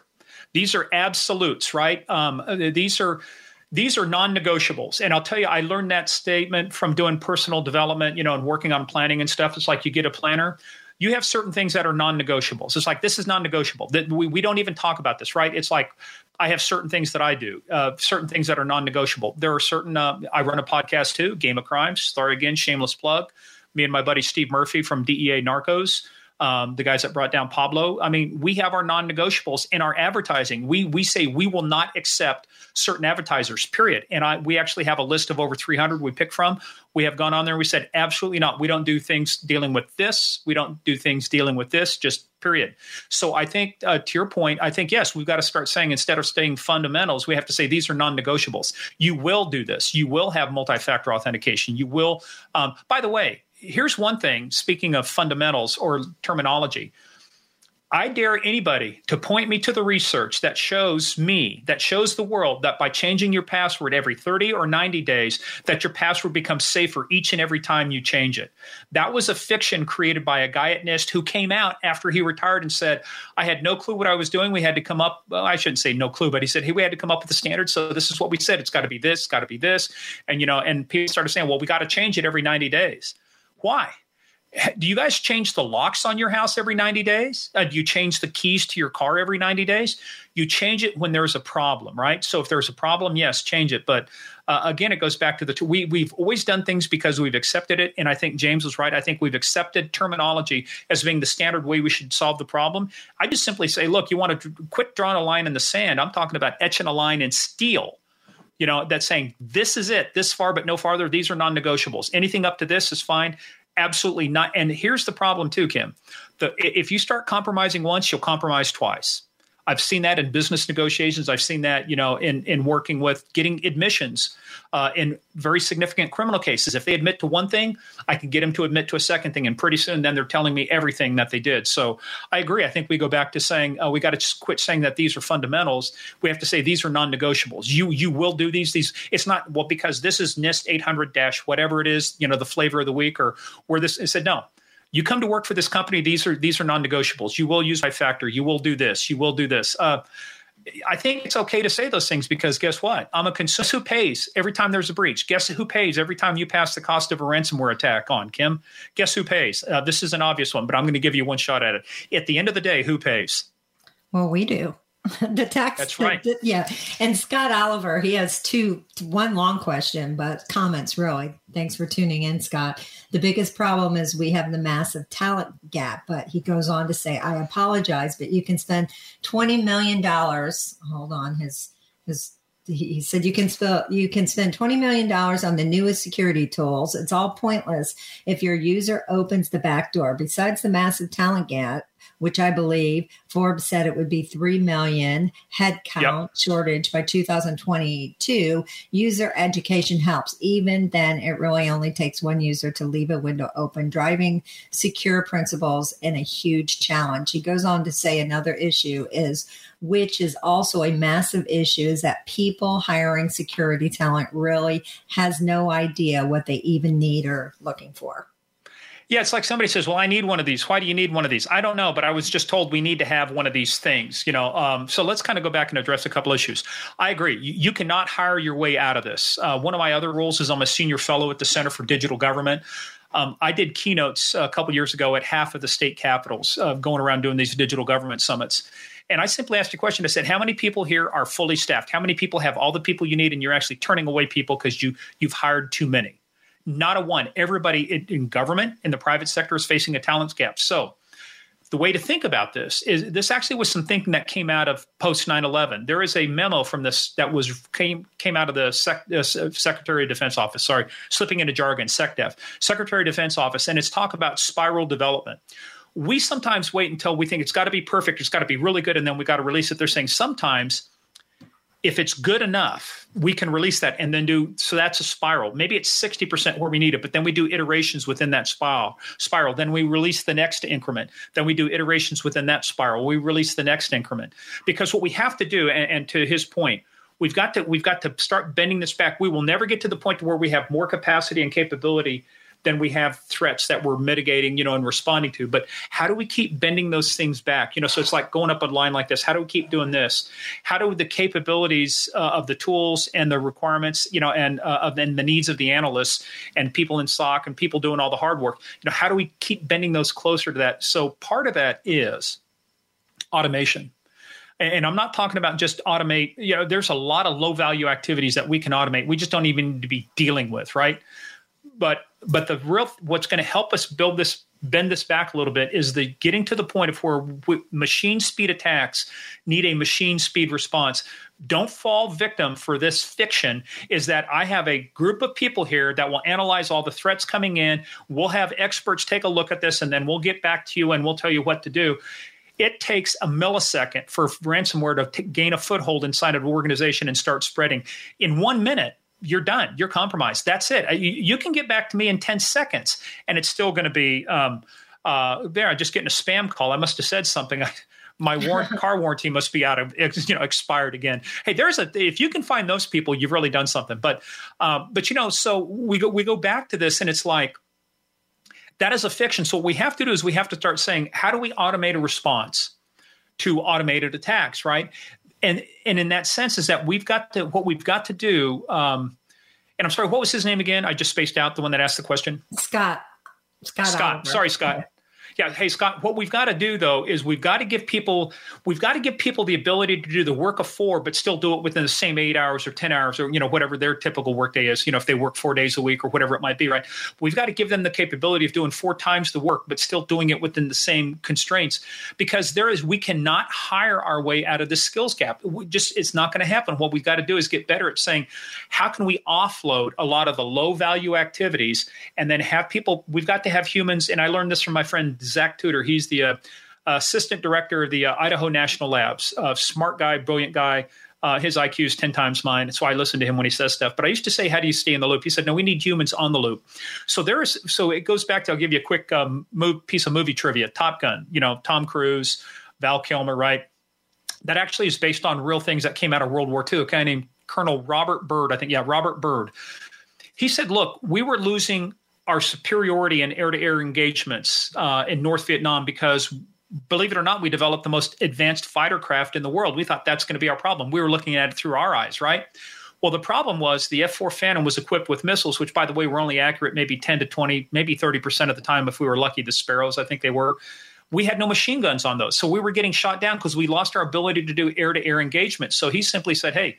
these are absolutes, right? Um, these are these are non-negotiables and i'll tell you i learned that statement from doing personal development you know and working on planning and stuff it's like you get a planner you have certain things that are non-negotiables. It's like this is non-negotiable. That we, we don't even talk about this right? It's like i have certain things that i do uh, certain things that are non-negotiable. There are certain uh, i run a podcast too game of crimes sorry again shameless plug. Me and my buddy steve murphy from dea narcos um, the guys that brought down Pablo. I mean, we have our non-negotiables in our advertising. We we say we will not accept certain advertisers. Period. And I we actually have a list of over 300 we pick from. We have gone on there. We said absolutely not. We don't do things dealing with this. We don't do things dealing with this. Just period. So I think uh, to your point, I think yes, we've got to start saying instead of saying fundamentals, we have to say these are non-negotiables. You will do this. You will have multi-factor authentication. You will. Um, by the way, here's one thing speaking of fundamentals or terminology I dare anybody to point me to the research that shows me, that shows the world that by changing your password every 30 or 90 days, that your password becomes safer each and every time you change it. That was a fiction created by a guy at NIST who came out after he retired and said, I had no clue what I was doing. We had to come up, well, I shouldn't say no clue, but he said, hey, we had to come up with a standard. So this is what we said. It's got to be this, got to be this. And, you know, and people started saying, well, we got to change it every 90 days. Why? Do you guys change the locks on your house every 90 days? Uh, do you change the keys to your car every 90 days? You change it when there's a problem, right? So if there's a problem, yes, change it. But uh, again, it goes back to the we we've always done things because we've accepted it, and I think James was right. I think we've accepted terminology as being the standard way we should solve the problem. I just simply say, look, you want to quit drawing a line in the sand. I'm talking about etching a line in steel you know, that's saying this is it, this far but no farther. These are non-negotiables. Anything up to this is fine. Absolutely not. And here's the problem too, Kim. The, if you start compromising once, you'll compromise twice. I've seen that in business negotiations. I've seen that, you know, in in working with getting admissions uh, in very significant criminal cases. If they admit to one thing, I can get them to admit to a second thing, and pretty soon, then they're telling me everything that they did. So I agree. I think we go back to saying uh, we got to quit saying that these are fundamentals. We have to say these are non-negotiables. You you will do these. These it's not well because this is NIST 800 dash whatever it is. You know, the flavor of the week or where this. I said no you come to work for this company these are these are non-negotiables you will use my factor you will do this you will do this uh, I think it's okay to say those things because guess what? I'm a consumer who pays every time there's a breach. Guess who pays every time you pass the cost of a ransomware attack on, Kim? Guess who pays? Uh, this is an obvious one, but I'm going to give you one shot at it. At the end of the day, who pays? Well, we do. the tax. That's right. The, yeah. And Scott Oliver, he has two, one long question, but comments really. Thanks for tuning in, Scott. The biggest problem is we have the massive talent gap. But he goes on to say, I apologize, but you can spend $20 million. Hold on. His, his, he said you can spend you can spend 20 million dollars on the newest security tools it's all pointless if your user opens the back door besides the massive talent gap which I believe Forbes said it would be 3 million headcount yep. shortage by 2022. User education helps. Even then, it really only takes one user to leave a window open, driving secure principles in a huge challenge. He goes on to say another issue is which is also a massive issue is that people hiring security talent really has no idea what they even need or looking for. Yeah, it's like somebody says, "Well, I need one of these. Why do you need one of these?" I don't know, but I was just told we need to have one of these things. You know, um, so let's kind of go back and address a couple issues. I agree. You, you cannot hire your way out of this. Uh, one of my other roles is I'm a senior fellow at the Center for Digital Government. Um, I did keynotes a couple years ago at half of the state capitals, uh, going around doing these digital government summits. And I simply asked a question. I said, "How many people here are fully staffed? How many people have all the people you need, and you're actually turning away people because you you've hired too many?" Not a one. Everybody in, government, in the private sector, is facing a talent gap. So, the way to think about this is this actually was some thinking that came out of post 9-11 there is a memo from this that was came came out of the Sec, uh, secretary of defense office. Sorry slipping into jargon secdef. Secretary of defense office and it's talk about spiral development. We sometimes wait until we think it's got to be perfect it's got to be really good and then we got to release it. They're saying sometimes if it's good enough, we can release that and then do so that's a spiral. Maybe it's 60% where we need it, but then we do iterations within that spiral. Spiral. Then we release the next increment. Then we do iterations within that spiral. We release the next increment. Because what we have to do, and, and to his point, we've got to we've got to start bending this back. We will never get to the point where we have more capacity and capability than we have threats that we're mitigating, you know, and responding to. But how do we keep bending those things back? You know, so it's like going up a line like this. How do we keep doing this? How do the capabilities uh, of the tools and the requirements, you know, and uh, and the needs of the analysts and people in SOC and people doing all the hard work, you know, how do we keep bending those closer to that? So part of that is automation and I'm not talking about just automate. You know, there's a lot of low value activities that we can automate. We just don't even need to be dealing with, right? but but the real what's going to help us build this bend this back a little bit is the getting to the point of where machine speed attacks need a machine speed response. Don't fall victim for this fiction is that i have a group of people here that will analyze all the threats coming in. We'll have experts take a look at this and then we'll get back to you and we'll tell you what to do. It takes a millisecond for ransomware to t- gain a foothold inside of an organization and start spreading. In one minute you're done. You're compromised. That's it. You, you, can get back to me in 10 seconds and it's still going to be um, uh, there. I'm just getting a spam call. I must have said something. my warrant, car warranty must be out of you know expired again. Hey, there's a if you can find those people, you've really done something. But uh, but you know, so we go we go back to this, and it's like that is a fiction. So what we have to do is we have to start saying, how do we automate a response to automated attacks? Right? And and in that sense is that we've got to what we've got to do. Um, and I'm sorry, what was his name again? I just spaced out the one that asked the question. Scott. Scott. Scott. Oliver. Sorry, Scott yeah hey scott what we've got to do though is we've got to give people we've got to give people the ability to do the work of four but still do it within the same eight hours or 10 hours or you know whatever their typical workday is you know if they work four days a week or whatever it might be right? We've got to give them the capability of doing four times the work but still doing it within the same constraints because there is we cannot hire our way out of the skills gap. We just it's not going to happen. What we've got to do is get better at saying how can we offload a lot of the low value activities and then have people we've got to have humans and i learned this from my friend Zach Tudor. He's the uh, assistant director of the uh, Idaho National Labs. Uh, smart guy, brilliant guy. Uh, his IQ is 10 times mine. So I listen to him when he says stuff. But I used to say, How do you stay in the loop? He said, No, we need humans on the loop. So there is, so it goes back to, I'll give you a quick um, move, piece of movie trivia Top Gun, you know, Tom Cruise, Val Kilmer, right? That actually is based on real things that came out of World War II. A guy named Colonel Robert Byrd, I think, yeah, Robert Byrd. He said, Look, we were losing our superiority in air to air engagements uh, in North Vietnam because, believe it or not, we developed the most advanced fighter craft in the world. We thought that's going to be our problem. We were looking at it through our eyes, right? Well, the problem was the F 4 Phantom was equipped with missiles, which, by the way, were only accurate maybe 10 to 20, maybe 30% of the time if we were lucky. The Sparrows, I think they were. We had no machine guns on those. So we were getting shot down because we lost our ability to do air to air engagement. So he simply said, hey,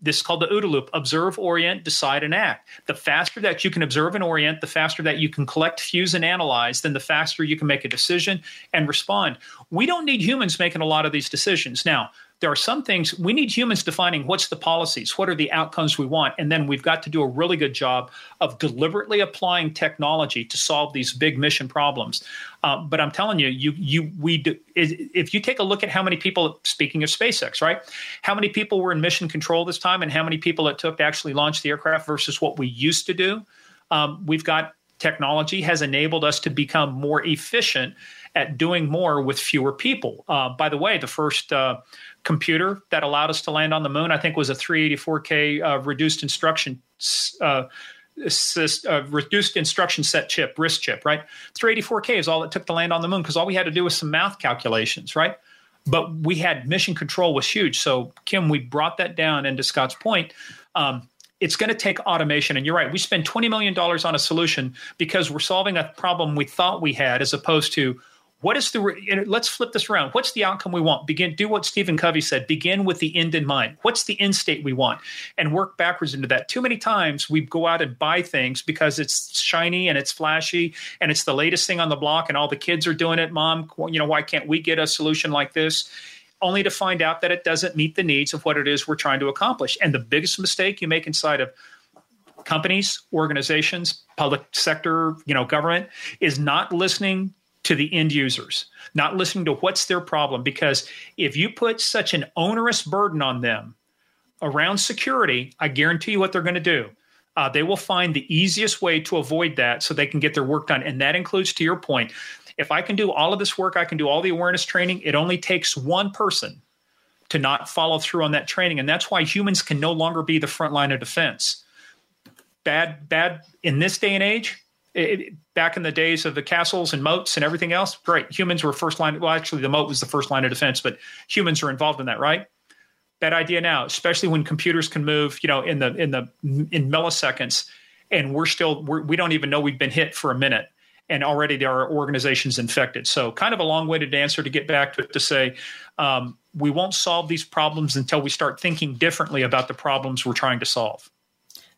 this is called the OODA loop observe, orient, decide, and act. The faster that you can observe and orient, the faster that you can collect, fuse, and analyze, then the faster you can make a decision and respond. We don't need humans making a lot of these decisions. Now, there are some things we need humans defining what's the policies, what are the outcomes we want, and then we've got to do a really good job of deliberately applying technology to solve these big mission problems. Uh, but I'm telling you, you you we do, if you take a look at how many people, speaking of SpaceX, right, how many people were in mission control this time, and how many people it took to actually launch the aircraft versus what we used to do, um, we've got technology has enabled us to become more efficient at doing more with fewer people. Uh, by the way, the first uh, computer that allowed us to land on the moon, I think, was a 384K uh, reduced instruction. Uh, uh, reduced instruction set chip, RISC chip, right? 384K is all it took to land on the moon because all we had to do was some math calculations, right? But we had mission control was huge. So, Kim, we brought that down. And to Scott's point, um, it's going to take automation. And you're right, we spend $20 million on a solution because we're solving a problem we thought we had as opposed to what is the let's flip this around. What's the outcome we want? Begin do what stephen covey said begin with the end in mind. What's the end state we want? And work backwards into that. Too many times we go out and buy things because it's shiny and it's flashy and it's the latest thing on the block and all the kids are doing it. Mom you know why can't we get a solution like this? Only to find out that it doesn't meet the needs of what it is we're trying to accomplish. And the biggest mistake you make inside of companies organizations public sector you know government is not listening to the end users, not listening to what's their problem. Because if you put such an onerous burden on them around security, I guarantee you what they're going to do. Uh, they will find the easiest way to avoid that so they can get their work done. And that includes, to your point, if I can do all of this work, I can do all the awareness training. It only takes one person to not follow through on that training. And that's why humans can no longer be the front line of defense. Bad, bad in this day and age, it, back in the days of the castles and moats and everything else, great. Humans were first line. Well, actually, the moat was the first line of defense, but humans are involved in that, right? bad idea now, especially when computers can move, you know, in the in the in milliseconds, and we're still we're, we don't even know we've been hit for a minute, and already there are organizations infected. So, kind of a long-winded answer to get back to it to say um, we won't solve these problems until we start thinking differently about the problems we're trying to solve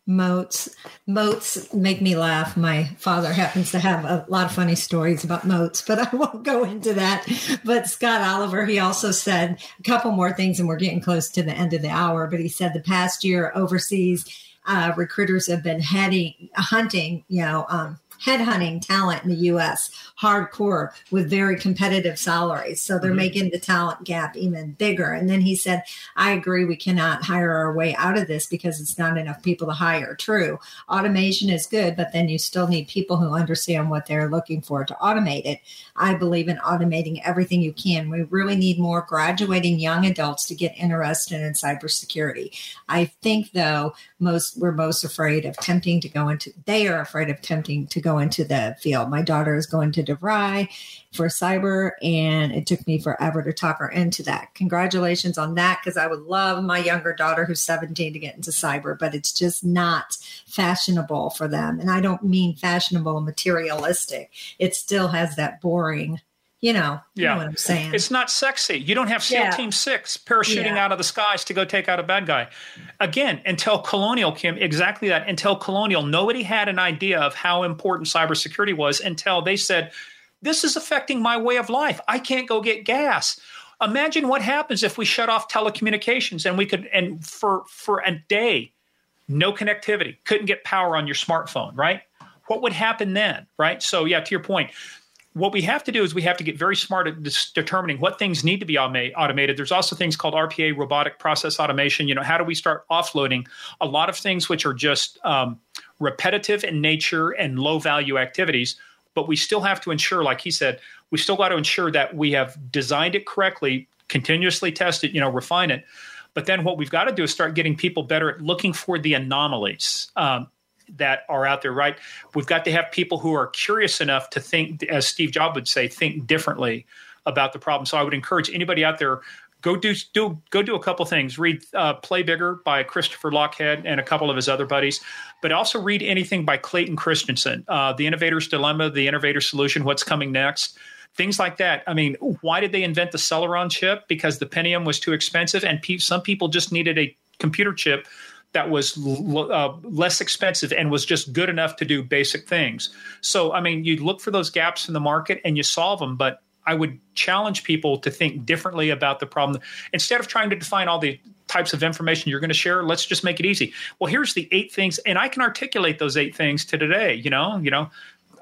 moats. Moats make me laugh. My father happens to have a lot of funny stories about moats but i won't go into that. But scott oliver he also said a couple more things and we're getting close to the end of the hour but he said the past year overseas uh, recruiters have been heading hunting you know um, headhunting talent in the US hardcore with very competitive salaries. So they're mm-hmm. making the talent gap even bigger. And then he said, I agree, we cannot hire our way out of this because it's not enough people to hire. True. Automation is good, but then you still need people who understand what they're looking for to automate it. I believe in automating everything you can. We really need more graduating young adults to get interested in cybersecurity. I think though, most we're most afraid of tempting to go into they are afraid of tempting to go into the field. My daughter is going to DeVry for cyber, and it took me forever to talk her into that. Congratulations on that, because I would love my younger daughter who's 17 to get into cyber, but it's just not fashionable for them. And I don't mean fashionable materialistic. It still has that boring you know, yeah. You know what I'm saying. It's not sexy. You don't have SEAL yeah. Team Six parachuting yeah. out of the skies to go take out a bad guy. Again, until Colonial, Kim, exactly that. Until Colonial, nobody had an idea of how important cybersecurity was until they said, "This is affecting my way of life. I can't go get gas." Imagine what happens if we shut off telecommunications and we could, and for for a day, no connectivity, couldn't get power on your smartphone, right? What would happen then, right? So, yeah, to your point, what we have to do is we have to get very smart at determining what things need to be automated. There's also things called RPA, robotic process automation. You know, how do we start offloading a lot of things which are just um, repetitive in nature and low value activities? But we still have to ensure, like he said, we still got to ensure that we have designed it correctly, continuously test it, you know, refine it. But then what we've got to do is start getting people better at looking for the anomalies. Um, that are out there, right? We've got to have people who are curious enough to think, as Steve Jobs would say, think differently about the problem. So I would encourage anybody out there go do do go do a couple things. Read uh, "Play Bigger" by Christopher Lochhead and a couple of his other buddies, but also read anything by Clayton Christensen, uh, "The Innovator's Dilemma," "The Innovator Solution," "What's Coming Next." Things like that. I mean, why did they invent the Celeron chip? Because the Pentium was too expensive, and pe- some people just needed a computer chip that was uh, less expensive and was just good enough to do basic things. So, I mean, you look for those gaps in the market and you solve them, but I would challenge people to think differently about the problem. Instead of trying to define all the types of information you're going to share, let's just make it easy. Well, here's the eight things, and I can articulate those eight things to today. You know, you know,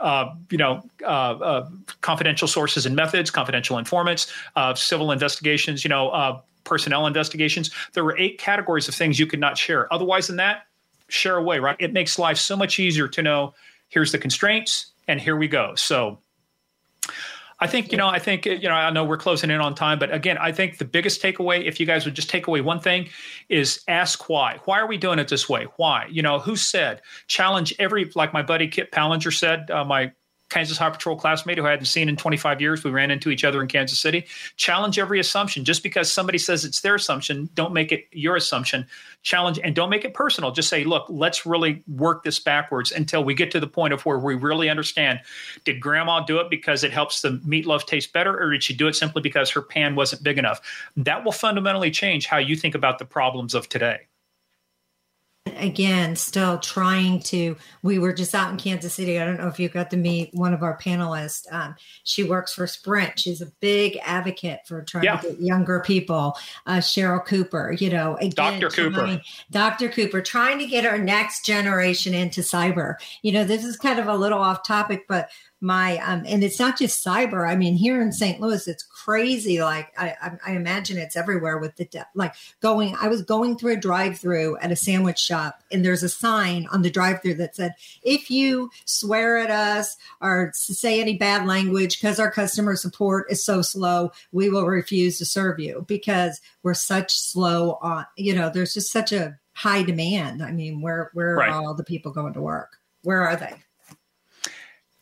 uh, you know, uh, uh, confidential sources and methods, confidential informants, uh, civil investigations, you know, uh, personnel investigations. There were eight categories of things you could not share. Otherwise than that, share away, right? It makes life so much easier to know here's the constraints and here we go. So I think, you know, I think, you know, I know we're closing in on time, but again, I think the biggest takeaway, if you guys would just take away one thing, is ask why. Why are we doing it this way? Why? You know, who said? Challenge every, like my buddy Kip Pallinger said, uh, my Kansas High Patrol classmate who I hadn't seen in 25 years. We ran into each other in Kansas City. Challenge every assumption. Just because somebody says it's their assumption, don't make it your assumption. Challenge and don't make it personal. Just say, look, let's really work this backwards until we get to the point of where we really understand did grandma do it because it helps the meatloaf taste better, or did she do it simply because her pan wasn't big enough? That will fundamentally change how you think about the problems of today again still trying to we were just out in kansas city. I don't know if you got to meet one of our panelists. Um, she works for sprint. She's a big advocate for trying yeah. to get younger people. Uh, cheryl cooper you know again, dr cooper. dr cooper trying to get our next generation into cyber. You know this is kind of a little off topic but my um and it's not just cyber. I mean here in st louis it's crazy. Like i i, imagine it's everywhere with the de- like going i was going through a drive-through at a sandwich shop and there's a sign on the drive-through that said if you swear at us or say any bad language because our customer support is so slow we will refuse to serve you because we're such slow on you know there's just such a high demand i mean where where right. are all the people going to work where are they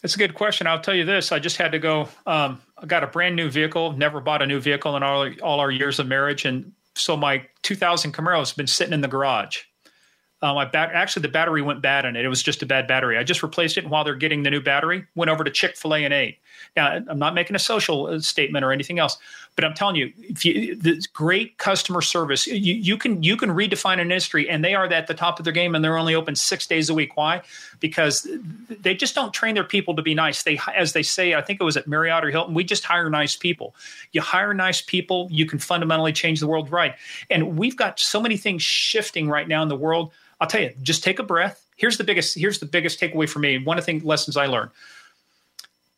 that's a good question. I'll tell you this: I just had to go. Um, I got a brand new vehicle. Never bought a new vehicle in all all our years of marriage, and so my 2000 Camaro has been sitting in the garage. Uh, my bat- actually the battery went bad in it. It was just a bad battery. I just replaced it, and while they're getting the new battery, went over to Chick Fil A and ate. Now, I'm not making a social uh, statement or anything else, but I'm telling you, if you the great customer service, you, you can you can redefine an industry, and they are at the top of their game, and they're only open six days a week. Why? Because they just don't train their people to be nice. They, as they say, I think it was at Marriott or Hilton, we just hire nice people. You hire nice people, you can fundamentally change the world right. And we've got so many things shifting right now in the world. I'll tell you, just take a breath. Here's the biggest. Here's the biggest takeaway for me. One of the lessons I learned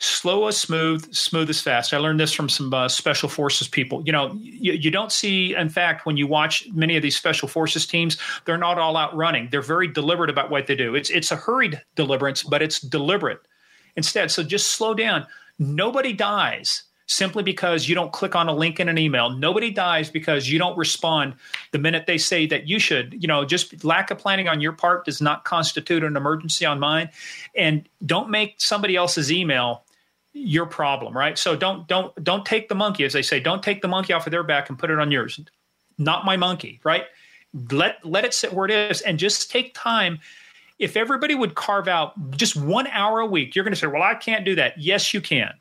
slow as smooth, smooth as fast. I learned this from some uh, special forces people. You know, you, you, don't see, in fact, when you watch many of these special forces teams, they're not all out running. They're very deliberate about what they do. It's it's a hurried deliverance, but it's deliberate instead. So just slow down. Nobody dies simply because you don't click on a link in an email. Nobody dies because you don't respond the minute they say that you should. You know, just lack of planning on your part does not constitute an emergency on mine. And don't make somebody else's email your problem, right? So don't don't don't take the monkey, as they say, don't take the monkey off of their back and put it on yours. Not my monkey, right? Let let it sit where it is and just take time. If everybody would carve out just one hour a week, you're going to say, "Well, I can't do that." Yes, you can.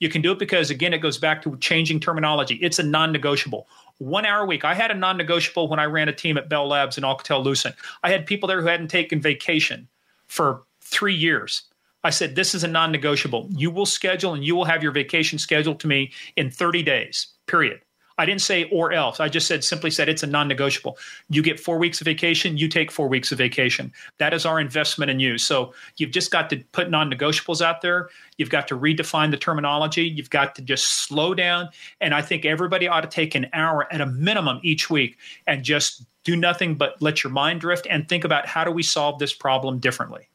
You can do it because again, it goes back to changing terminology. It's a non-negotiable. One hour a week. I had a non-negotiable when I ran a team at Bell Labs in Alcatel Lucent. I had people there who hadn't taken vacation for three years I said, This is a non negotiable. You will schedule and you will have your vacation scheduled to me in 30 days, period. I didn't say or else. I just said simply said it's a non-negotiable. You get 4 weeks of vacation, you take 4 weeks of vacation. That is our investment in you. So you've just got to put non-negotiables out there. You've got to redefine the terminology. You've got to just slow down and I think everybody ought to take an hour at a minimum each week and just do nothing but let your mind drift and think about how do we solve this problem differently.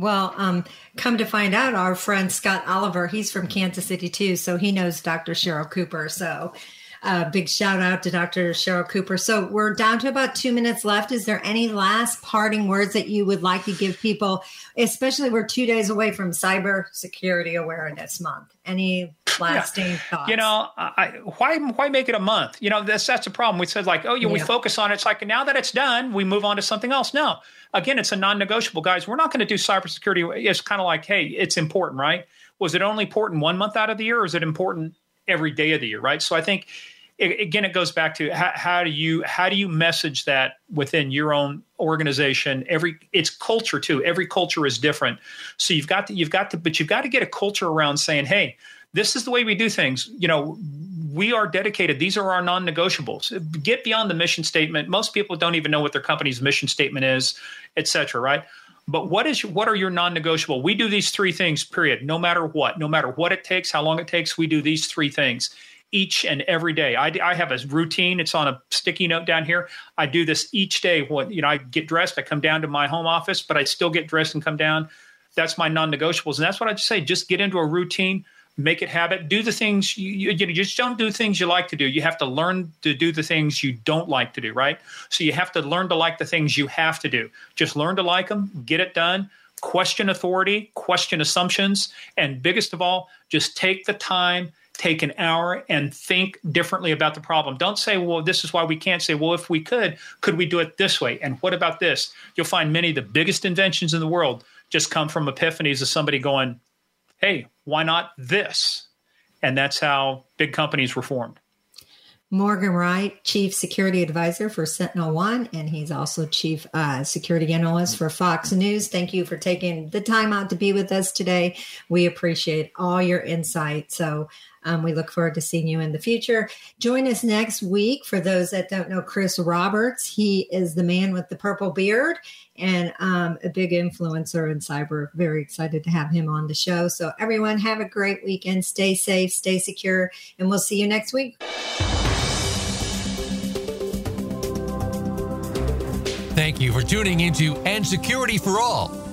Well, um, come to find out, our friend Scott Oliver, he's from Kansas City too, so he knows Dr. Cheryl Cooper. So, uh, big shout out to Dr. Cheryl Cooper. So, we're down to about two minutes left. Is there any last parting words that you would like to give people, especially we're two days away from Cyber Security Awareness Month? Any lasting yeah. thoughts? You know, I, why why make it a month? You know, that's that's the problem. We said like, oh yeah, yeah, we focus on it. It's like now that it's done, we move on to something else. No, again, it's a non-negotiable, guys. We're not going to do cybersecurity. It's kind of like, hey, it's important, right? Was it only important one month out of the year, or is it important every day of the year, right? So I think again, it goes back to how, how, do you how do you message that within your own organization? Every it's culture too. Every culture is different, so you've got to you've got to, but you've got to get a culture around saying, hey, this is the way we do things. You know, we are dedicated. These are our non negotiables. Get beyond the mission statement. Most people don't even know what their company's mission statement is, et cetera, right? But what is what are your non-negotiable? We do these three things. Period. No matter what, no matter what it takes, how long it takes, we do these three things each and every day. I, I have a routine. It's on a sticky note down here. I do this each day. What you know, I get dressed. I come down to my home office, but I still get dressed and come down. That's my non-negotiables, and that's what I just say. Just get into a routine make it habit. Do the things you, you, you just don't do things you like to do. You have to learn to do the things you don't like to do right? So you have to learn to like the things you have to do. Just learn to like them get it done question authority question assumptions and biggest of all just take the time take an hour and think differently about the problem. Don't say well this is why we can't. Say well if we could could we do it this way? And what about this? You'll find many of the biggest inventions in the world just come from epiphanies of somebody going hey, why not this? And that's how big companies were formed. Morgan Wright, Chief Security Advisor for SentinelOne, and he's also Chief uh, Security Analyst for Fox News. Thank you for taking the time out to be with us today. We appreciate all your insight. So, Um, we look forward to seeing you in the future. Join us next week. For those that don't know Chris Roberts, he is the man with the purple beard and um, a big influencer in cyber. Very excited to have him on the show. So, everyone, have a great weekend. Stay safe, stay secure, and we'll see you next week. Thank you for tuning into And Security for All.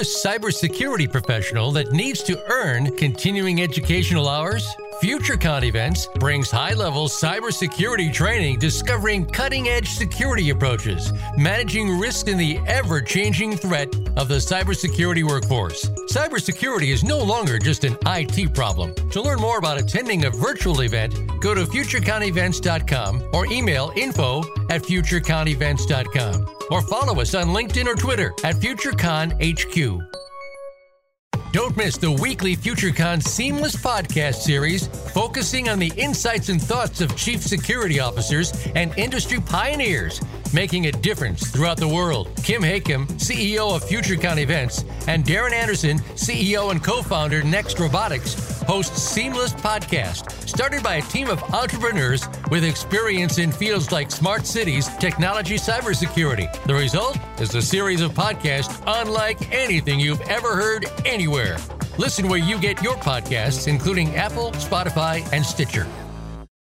A cybersecurity professional that needs to earn continuing educational hours? FutureCon Events brings high level cybersecurity training discovering cutting edge security approaches, managing risk in the ever changing threat of the cybersecurity workforce. Cybersecurity is no longer just an IT problem. To learn more about attending a virtual event, go to futureconevents.com or email info at futureconevents.com or follow us on LinkedIn or Twitter at FutureConHQ. Don't miss the weekly FutureCon Seamless podcast series focusing on the insights and thoughts of chief security officers and industry pioneers making a difference throughout the world. Kim Hakim, CEO of FutureCon Events, and Darren Anderson, CEO and co-founder Next Robotics, host Seamless Podcast, started by a team of entrepreneurs with experience in fields like smart cities, technology, cybersecurity. The result is a series of podcasts unlike anything you've ever heard anywhere. Listen where you get your podcasts, including Apple, Spotify, and Stitcher.